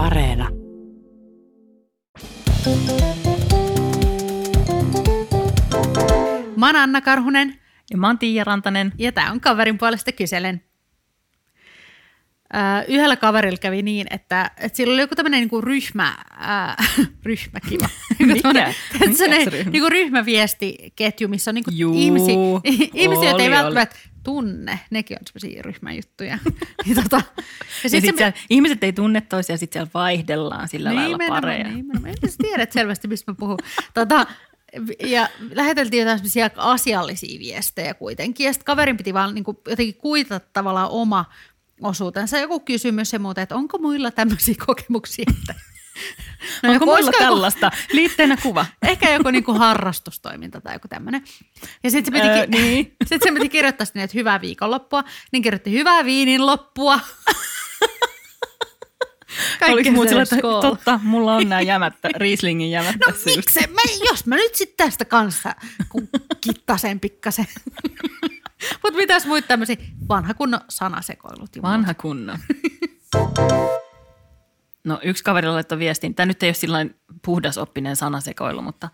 Areena. Mä oon Anna Karhunen Ja mä oon Tiia Rantanen. ja tää on kaverin puolesta kyselen. Äh, yhdellä kaverilla kävi niin, että, että sillä oli joku tämmöinen niinku ryhmä, äh, ryhmä kiva. Joku Mikä? tämmönen- Mikä ryhmä? Niinku ryhmäviestiketju, missä on niinku Juu, ihmisiä, ihmisiä, joita ei välttämättä tunne. Nekin on semmoisia ryhmäjuttuja. niin tota, ja Ja sit sit se- siellä, ihmiset ei tunne toisia, sitten siellä vaihdellaan sillä lailla Nimenomaan, pareja. nimenomaan. En edes tiedä selvästi, mistä mä puhun. Tota, ja läheteltiin jotain semmoisia asiallisia viestejä kuitenkin. Ja sitten kaverin piti vaan niin kuin, jotenkin kuitata tavallaan oma osuutensa. Joku kysymys ja muuta, että onko muilla tämmöisiä kokemuksia, että No, Onko mulla olisiko joku- tällaista? Liitteenä kuva. Ehkä joku niinku harrastustoiminta tai joku tämmöinen. Ja sitten se, piti, Öö, niin. sit se piti kirjoittaa sinne, että hyvää viikonloppua. Niin kirjoitti hyvää viinin loppua. Oliko muut sillä, että totta, mulla on nämä jämättä, Rieslingin jämät No tässä miksi? Mä, jos mä nyt sitten tästä kanssa kittasen pikkasen. Mutta mitäs muita tämmöisiä vanha kunnon sanasekoilut. Vanha kunnon. No yksi kaveri laittoi viestin. Tämä nyt ei ole sillain puhdasoppinen sanasekoilu, mutta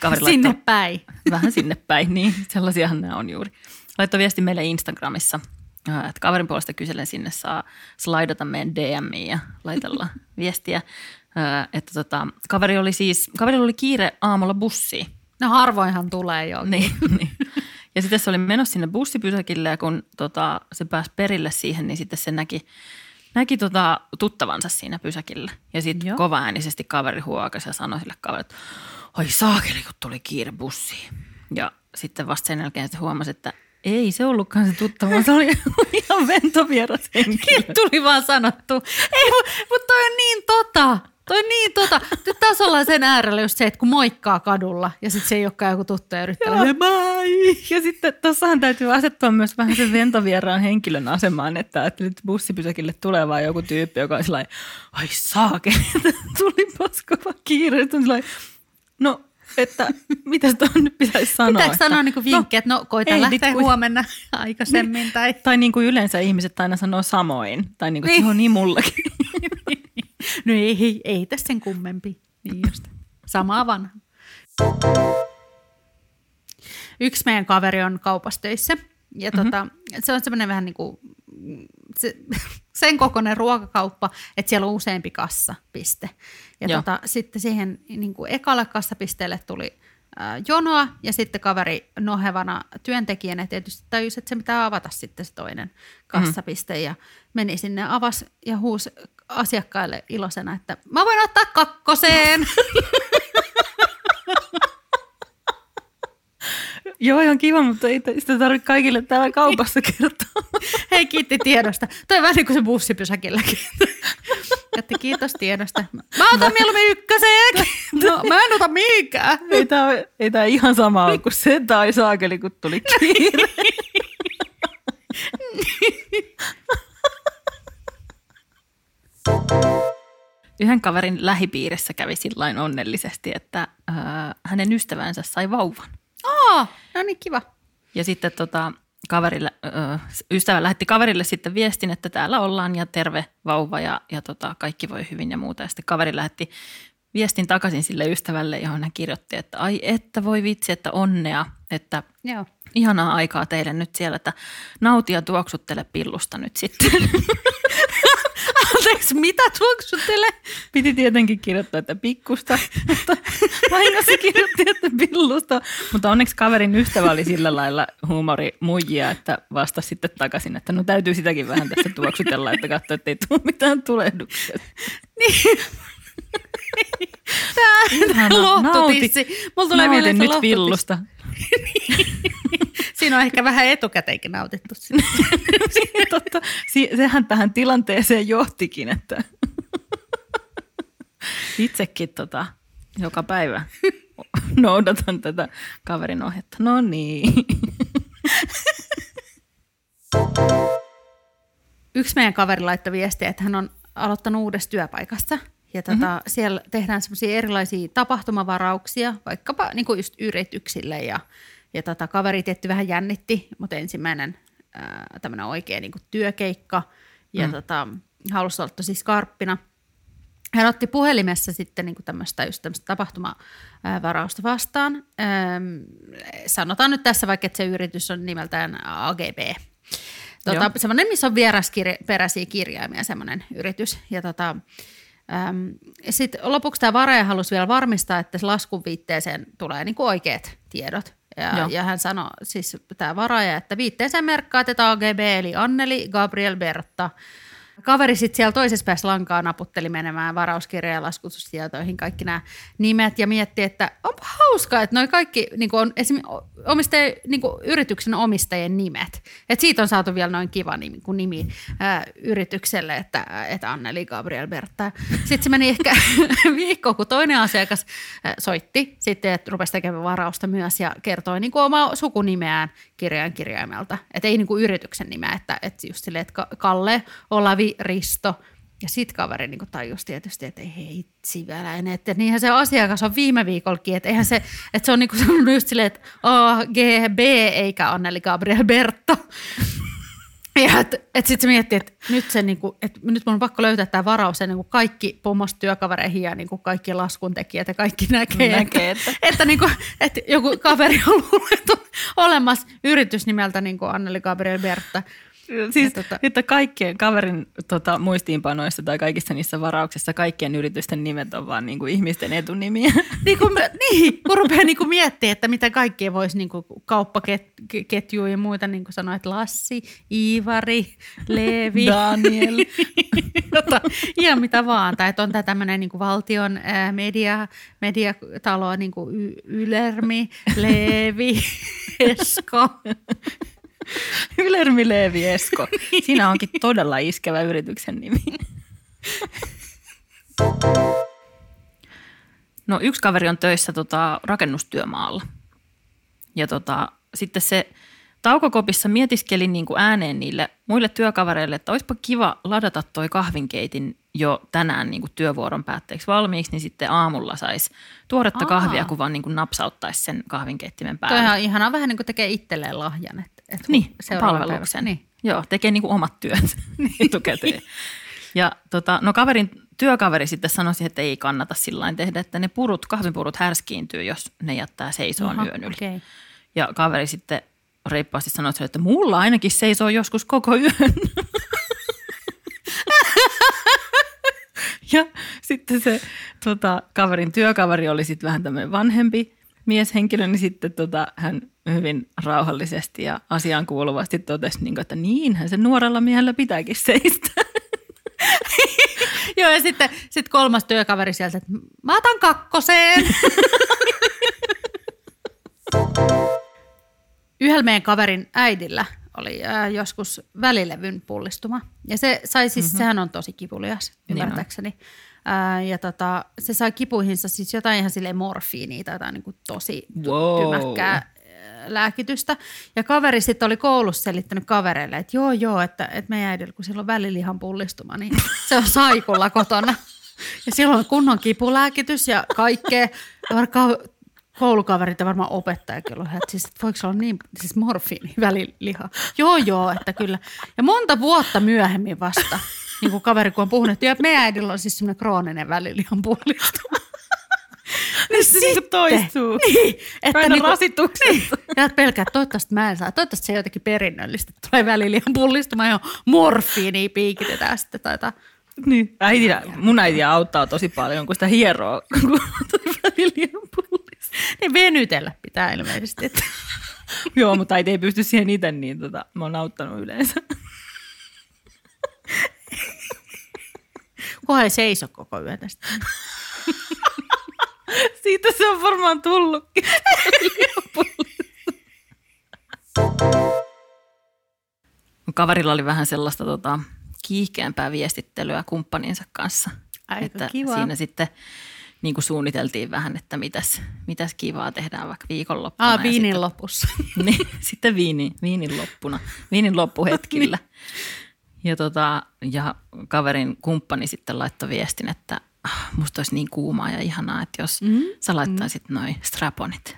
kaveri muuta. Sinne laittoi päin. vähän sinne päin, niin sellaisiahan nämä on juuri. Laittoi viesti meille Instagramissa, ää, että kaverin puolesta kyselen sinne saa slaidata meidän DMiin ja laitella viestiä. ää, Että tota, kaveri oli siis, kaverilla oli kiire aamulla bussiin. No harvoinhan tulee jo. Niin, niin. Ja sitten se oli menossa sinne bussipysäkille ja kun tota, se pääsi perille siihen, niin sitten se näki, näki tota, tuttavansa siinä pysäkillä. Ja sitten kovaäänisesti kaveri huokasi ja sanoi sille kaverille, että oi saakeli, kun tuli kiire bussiin. Ja sitten vasta sen jälkeen se huomasi, että ei se ollutkaan se tuttava, se oli ihan ventovieras henkilö. Tuli vaan sanottu. Ei, mutta toi on niin tota. Toi on niin tota. Nyt taas ollaan sen äärellä just se, että kun moikkaa kadulla ja sitten se ei olekaan joku tuttu ja yrittää Joo. lähteä, Ja sitten tuossahan täytyy asettua myös vähän sen ventovieraan henkilön asemaan, että, että nyt bussipysäkille tulee vaan joku tyyppi, joka on sellainen, ai saakeli, tuli paskova kiire. Sitten on sellainen, no, että mitä tuohon nyt pitäisi sanoa? Pitääkö että, sanoa niinku vinkki, että no koita ei lähteä vittu. huomenna aikaisemmin tai... Tai niin kuin yleensä ihmiset aina sanoo samoin. Tai niin kuin, Niin. niin. joo niin mullakin. No ei, ei, ei tässä sen kummempi. Niin just. Samaa vanha. Yksi meidän kaveri on kaupassa töissä. Ja mm-hmm. tota, se on semmoinen vähän niin kuin se, sen kokoinen ruokakauppa, että siellä on useampi kassapiste. Ja Joo. tota, sitten siihen niin kuin ekalle kassapisteelle tuli ää, jonoa ja sitten kaveri nohevana työntekijänä tietysti tajusi, että se pitää avata sitten se toinen kassapiste mm. ja meni sinne avas ja huusi asiakkaille iloisena, että mä voin ottaa kakkoseen. joo, ihan kiva, mutta ei sitä tarvitse kaikille täällä kaupassa kertoa. Hei, kiitti tiedosta. Toi vähän niin kuin se bussipysäkilläkin. Että kiitos tiedosta. Mä otan mieluummin ykköseen. No, mä en ota mihinkään. Ei tämä, ei tämä ihan sama ole kuin se tai saakeli, kun tuli kiire. Yhden kaverin lähipiirissä kävi sillain onnellisesti, että ää, hänen ystävänsä sai vauvan. Aa, no niin kiva. Ja sitten tota, kaverille, ö, ystävä lähetti kaverille sitten viestin, että täällä ollaan ja terve vauva ja, ja tota, kaikki voi hyvin ja muuta. Ja sitten kaveri lähetti viestin takaisin sille ystävälle, johon hän kirjoitti, että ai että voi vitsi, että onnea, että Joo. ihanaa aikaa teille nyt siellä, että nauti ja tuoksuttele pillusta nyt sitten. Anteeksi, mitä tuoksuttele? Piti tietenkin kirjoittaa, että pikkusta, mutta vahingossa kirjoitti, että pillusta. Mutta onneksi kaverin ystävä oli sillä lailla huumorimuijia, että vastasi sitten takaisin, että no täytyy sitäkin vähän tässä tuoksutella, että katso, että ei tule mitään tulehduksia. Ihana, tää lohtutissi. Mulla tulee mieleen se nyt lohtutissi. pillusta. Siinä on ehkä vähän etukäteinkin nautittu sitä. Totta, sehän tähän tilanteeseen johtikin, että itsekin tota, joka päivä noudatan tätä kaverin ohjetta. No niin. Yksi meidän kaveri laittoi viestiä, että hän on aloittanut uudessa työpaikassa. Ja tota, mm-hmm. siellä tehdään semmoisia erilaisia tapahtumavarauksia, vaikkapa niin kuin just yrityksille. Ja, ja tota, kaveri tietty vähän jännitti, mutta ensimmäinen ää, tämmöinen oikea niin työkeikka. Ja mm. tota, halusi olla tosi skarppina. hän otti puhelimessa sitten niin tämmöistä, just tämmöistä tapahtumavarausta vastaan. Öm, sanotaan nyt tässä vaikka, että se yritys on nimeltään AGB. Tota, semmoinen, missä on vierasperäisiä kirjaimia, semmoinen yritys. Ja tota, sitten lopuksi tämä varaja halusi vielä varmistaa, että laskun viitteeseen tulee niin oikeat tiedot. Ja, ja hän sanoi, siis tämä varaja, että viitteeseen merkkaa tätä AGB, eli Anneli, Gabriel, Bertta – Kaveri sitten siellä toisessa päässä lankaa naputteli menemään varauskirja- ja laskutustietoihin kaikki nämä nimet ja mietti, että onpa hauskaa, että noi kaikki niin on esimerkiksi niin yrityksen omistajien nimet. Et siitä on saatu vielä noin kiva nimi, kuin nimi ää, yritykselle, että, että Anneli Gabriel Bertta. Sitten se meni ehkä viikko, kun toinen asiakas soitti sitten, että rupesi tekemään varausta myös ja kertoi niin kuin omaa sukunimeään kirjain kirjaimelta. Että ei niin kuin yrityksen nimeä, että, että just silleen, että Kalle, Olavi, Risto. Ja sit kaveri niin tajusi tietysti, että ei vielä enää. Että niinhän se asiakas on viime viikollakin, että eihän se, että se on niin sanonut just silleen, että A, G, B eikä Anneli Gabriel Berto. Ja että et sitten se miettii, että nyt, se niinku, et nyt mun on pakko löytää tämä varaus ennen kuin kaikki pomosta työkavereihin ja niinku kaikki laskuntekijät ja kaikki näkee, näkee että, että, että, niinku, että joku kaveri on luullut olemassa yritys nimeltä niinku Anneli Gabriel Bertta. Siis, tota, että kaikkien kaverin tota, muistiinpanoissa tai kaikissa niissä varauksissa kaikkien yritysten nimet on vaan niin kuin ihmisten etunimiä. niin, kun, niin, kun rupeaa niin kuin miettimään, että mitä kaikkea voisi niin kuin kauppaketjuja ja muita, niin kuin sanoit, Lassi, Iivari, Leevi. Daniel. tota, ihan mitä vaan. Tai että on tämä tämmöinen niin kuin valtion ää, media, mediatalo, niin kuin y- Ylermi, Leevi, Esko. Ylermi Leevi Esko. Siinä onkin todella iskevä yrityksen nimi. No yksi kaveri on töissä tota, rakennustyömaalla. Ja tota, sitten se taukokopissa mietiskelin niin kuin ääneen niille muille työkavereille, että olisipa kiva ladata toi kahvinkeitin jo tänään niin kuin työvuoron päätteeksi valmiiksi, niin sitten aamulla saisi tuoretta Aa. kahvia, kun vaan niin kuin napsauttaisi sen kahvinkeittimen päälle. Toi on ihanaa, vähän niin kuin tekee itselleen lahjan. Että, että niin, palveluksen. Niin. Joo, tekee niin kuin omat työt niin. etukäteen. Ja tota, no kaverin, työkaveri sitten sanoi, että ei kannata sillä tehdä, että ne purut, kahvinpurut härskiintyy, jos ne jättää seisoon Aha, yön yli. Okay. Ja kaveri sitten reippaasti sanoi, että mulla ainakin seisoo joskus koko yön. ja sitten se tota, kaverin työkaveri oli sitten vähän tämmöinen vanhempi mieshenkilö, niin sitten tota, hän hyvin rauhallisesti ja asiaan kuuluvasti totesi, niin kuin, että niinhän se nuorella miehellä pitääkin seistä. Joo, ja sitten sit kolmas työkaveri sieltä, että mä otan kakkoseen. Yhdellä meidän kaverin äidillä oli äh, joskus välilevyn pullistuma. Ja se sai siis, mm-hmm. sehän on tosi kipulias, niin ymmärtääkseni. Niin Ää, ja tota, se sai kipuihinsa siis jotain ihan sille morfiinia tai jotain niin kuin tosi wow. tymäkkää lääkitystä. Ja kaveri sitten oli koulussa selittänyt kavereille, että joo joo, että, että meidän äidillä, kun sillä on välilihan pullistuma, niin se on saikulla kotona. Ja silloin on kunnon kipulääkitys ja kaikkea. Ja koulukaverit ja varmaan opettajakin ollut, että, siis, että voiko se olla niin, siis morfiini, väliliha. Joo, joo, että kyllä. Ja monta vuotta myöhemmin vasta, niin kuin kaveri kun on puhunut, että meidän äidillä on siis semmoinen krooninen välilihan puolistuma. niin se niin toistuu. Niin, että Aina niinku, rasitukset. Niin, ja pelkää, että toivottavasti mä en saa. Toivottavasti se jotenkin perinnöllistä. Tulee välilihan pullistuma ja morfiini piikitetään sitten tai jotain. Niin. Äiti, mun äiti auttaa tosi paljon, kun sitä hieroo, kun välilihan pullistuma. Niin venytellä pitää ilmeisesti. Että. Joo, mutta ei pysty siihen itse, niin tota, mä oon auttanut yleensä. Kunhan ei seiso koko yötä Siitä se on varmaan tullutkin. Kaverilla oli vähän sellaista tota, kiihkeämpää viestittelyä kumppaninsa kanssa. Aika että kiva. Siinä sitten niin kuin suunniteltiin vähän, että mitäs, mitäs kivaa tehdään vaikka viikonloppuna. Ah, viinin sitten, lopussa. niin, sitten viini, viinin loppuna, viinin loppuhetkillä. niin. Ja, tota, ja kaverin kumppani sitten laittoi viestin, että ah, musta olisi niin kuumaa ja ihanaa, että jos mm. sä laittaisit mm. noin straponit.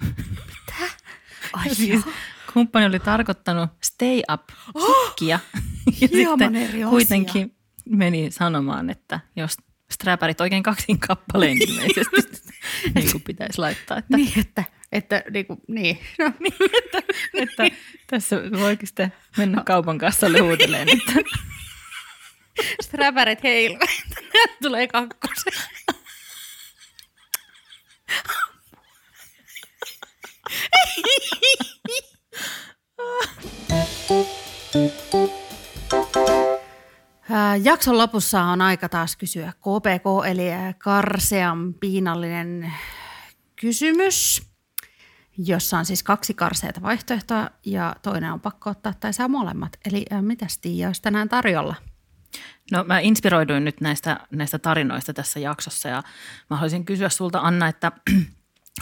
Mitä? Ai siis, kumppani oli tarkoittanut stay up sukkia. Oh, ja sitten kuitenkin meni sanomaan, että jos sträpärit oikein kaksin kappaleen ilmeisesti, niin kuin pitäisi laittaa. Että, Niin, että, että niin, kuin, niin. No, niin, että, että tässä voikin sitten mennä kaupan kassalle huuteleen, että sträpärit heiluu, tulee kakkosen. Jakson lopussa on aika taas kysyä KPK, eli karsean piinallinen kysymys, jossa on siis kaksi karseita vaihtoehtoa ja toinen on pakko ottaa tai saa molemmat. Eli ää, mitäs Tiia olisi tänään tarjolla? No mä inspiroiduin nyt näistä, näistä tarinoista tässä jaksossa ja mä haluaisin kysyä sulta Anna, että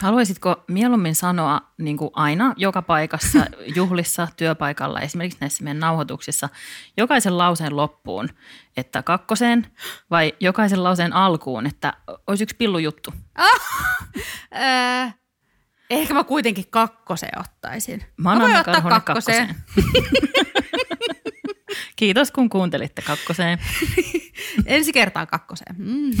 haluaisitko mieluummin sanoa niin kuin aina joka paikassa, juhlissa, työpaikalla, esimerkiksi näissä meidän nauhoituksissa, jokaisen lauseen loppuun, että kakkoseen vai jokaisen lauseen alkuun, että olisi yksi pillujuttu? Ää, ehkä mä kuitenkin kakkoseen ottaisin. Mä oon voin ottaa kakkoseen. kakkoseen. Kiitos kun kuuntelitte kakkoseen. Ensi kertaa kakkoseen. Mm.